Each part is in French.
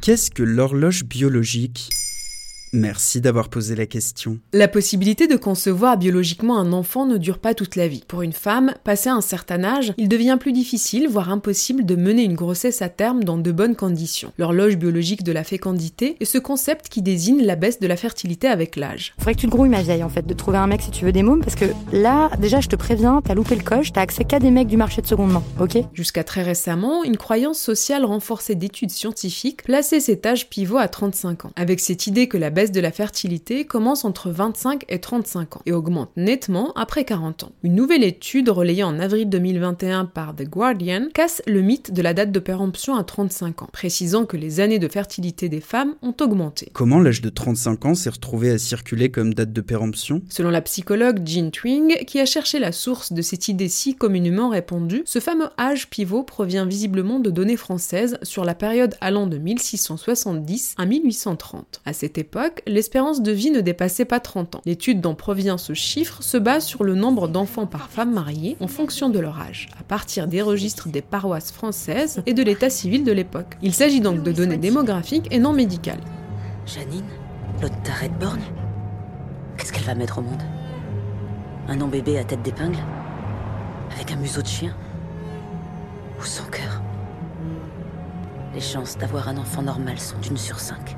Qu'est-ce que l'horloge biologique? Merci d'avoir posé la question. La possibilité de concevoir biologiquement un enfant ne dure pas toute la vie. Pour une femme, passé un certain âge, il devient plus difficile, voire impossible de mener une grossesse à terme dans de bonnes conditions. L'horloge biologique de la fécondité est ce concept qui désigne la baisse de la fertilité avec l'âge. Faudrait que tu te grouilles ma vieille en fait, de trouver un mec si tu veux des mômes, parce que là, déjà je te préviens, t'as loupé le coche, t'as accès qu'à des mecs du marché de seconde main, ok? Jusqu'à très récemment, une croyance sociale renforcée d'études scientifiques plaçait cet âge pivot à 35 ans. Avec cette idée que la baisse de la fertilité commence entre 25 et 35 ans et augmente nettement après 40 ans. Une nouvelle étude relayée en avril 2021 par The Guardian casse le mythe de la date de péremption à 35 ans, précisant que les années de fertilité des femmes ont augmenté. Comment l'âge de 35 ans s'est retrouvé à circuler comme date de péremption? Selon la psychologue Jean Twing, qui a cherché la source de cette idée si communément répandue, ce fameux âge pivot provient visiblement de données françaises sur la période allant de 1670 à 1830. À cette époque, l'espérance de vie ne dépassait pas 30 ans. L'étude dont provient ce chiffre se base sur le nombre d'enfants par femme mariée en fonction de leur âge, à partir des registres des paroisses françaises et de l'état civil de l'époque. Il s'agit donc de données démographiques et non médicales. Janine L'autre tarée de Qu'est-ce qu'elle va mettre au monde? Un nom bébé à tête d'épingle? Avec un museau de chien? Ou sans cœur? Les chances d'avoir un enfant normal sont d'une sur cinq.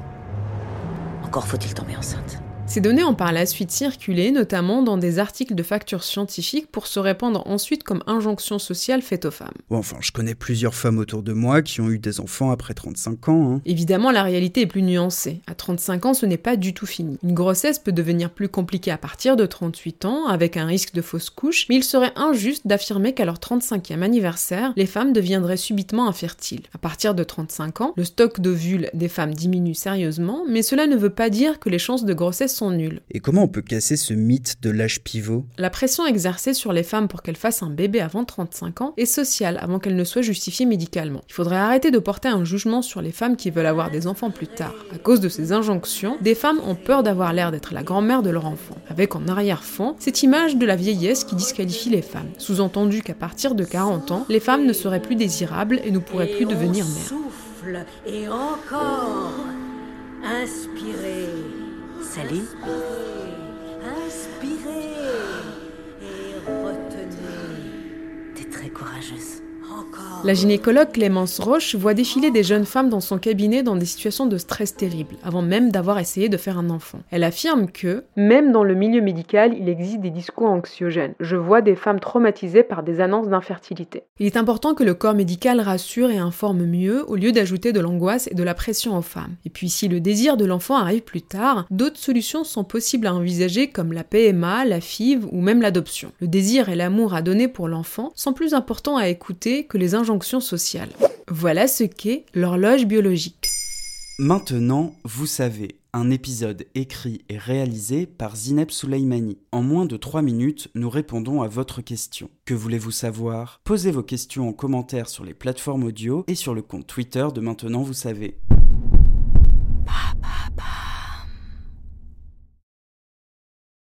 Encore faut-il tomber enceinte. Ces données ont par la suite circulé, notamment dans des articles de factures scientifiques, pour se répandre ensuite comme injonction sociale faite aux femmes. Bon, enfin, je connais plusieurs femmes autour de moi qui ont eu des enfants après 35 ans. Hein. Évidemment, la réalité est plus nuancée. À 35 ans, ce n'est pas du tout fini. Une grossesse peut devenir plus compliquée à partir de 38 ans, avec un risque de fausse couche, mais il serait injuste d'affirmer qu'à leur 35e anniversaire, les femmes deviendraient subitement infertiles. À partir de 35 ans, le stock d'ovules des femmes diminue sérieusement, mais cela ne veut pas dire que les chances de grossesse nuls. Et comment on peut casser ce mythe de l'âge pivot? La pression exercée sur les femmes pour qu'elles fassent un bébé avant 35 ans est sociale avant qu'elle ne soit justifiée médicalement. Il faudrait arrêter de porter un jugement sur les femmes qui veulent avoir des enfants plus tard. À cause de ces injonctions, des femmes ont peur d'avoir l'air d'être la grand-mère de leur enfant, avec en arrière-fond cette image de la vieillesse qui disqualifie les femmes. Sous-entendu qu'à partir de 40 ans, les femmes ne seraient plus désirables et ne pourraient plus devenir mères. Souffle et encore. Inspirez. Saline Inspirez et retenez. T'es très courageuse. La gynécologue Clémence Roche voit défiler des jeunes femmes dans son cabinet dans des situations de stress terribles, avant même d'avoir essayé de faire un enfant. Elle affirme que, même dans le milieu médical, il existe des discours anxiogènes. Je vois des femmes traumatisées par des annonces d'infertilité. Il est important que le corps médical rassure et informe mieux, au lieu d'ajouter de l'angoisse et de la pression aux femmes. Et puis si le désir de l'enfant arrive plus tard, d'autres solutions sont possibles à envisager comme la PMA, la FIV ou même l'adoption. Le désir et l'amour à donner pour l'enfant sont plus importants à écouter que les injonctions sociales. Voilà ce qu'est l'horloge biologique. Maintenant, vous savez, un épisode écrit et réalisé par Zineb Souleimani. En moins de 3 minutes, nous répondons à votre question. Que voulez-vous savoir? Posez vos questions en commentaire sur les plateformes audio et sur le compte Twitter de Maintenant, vous savez.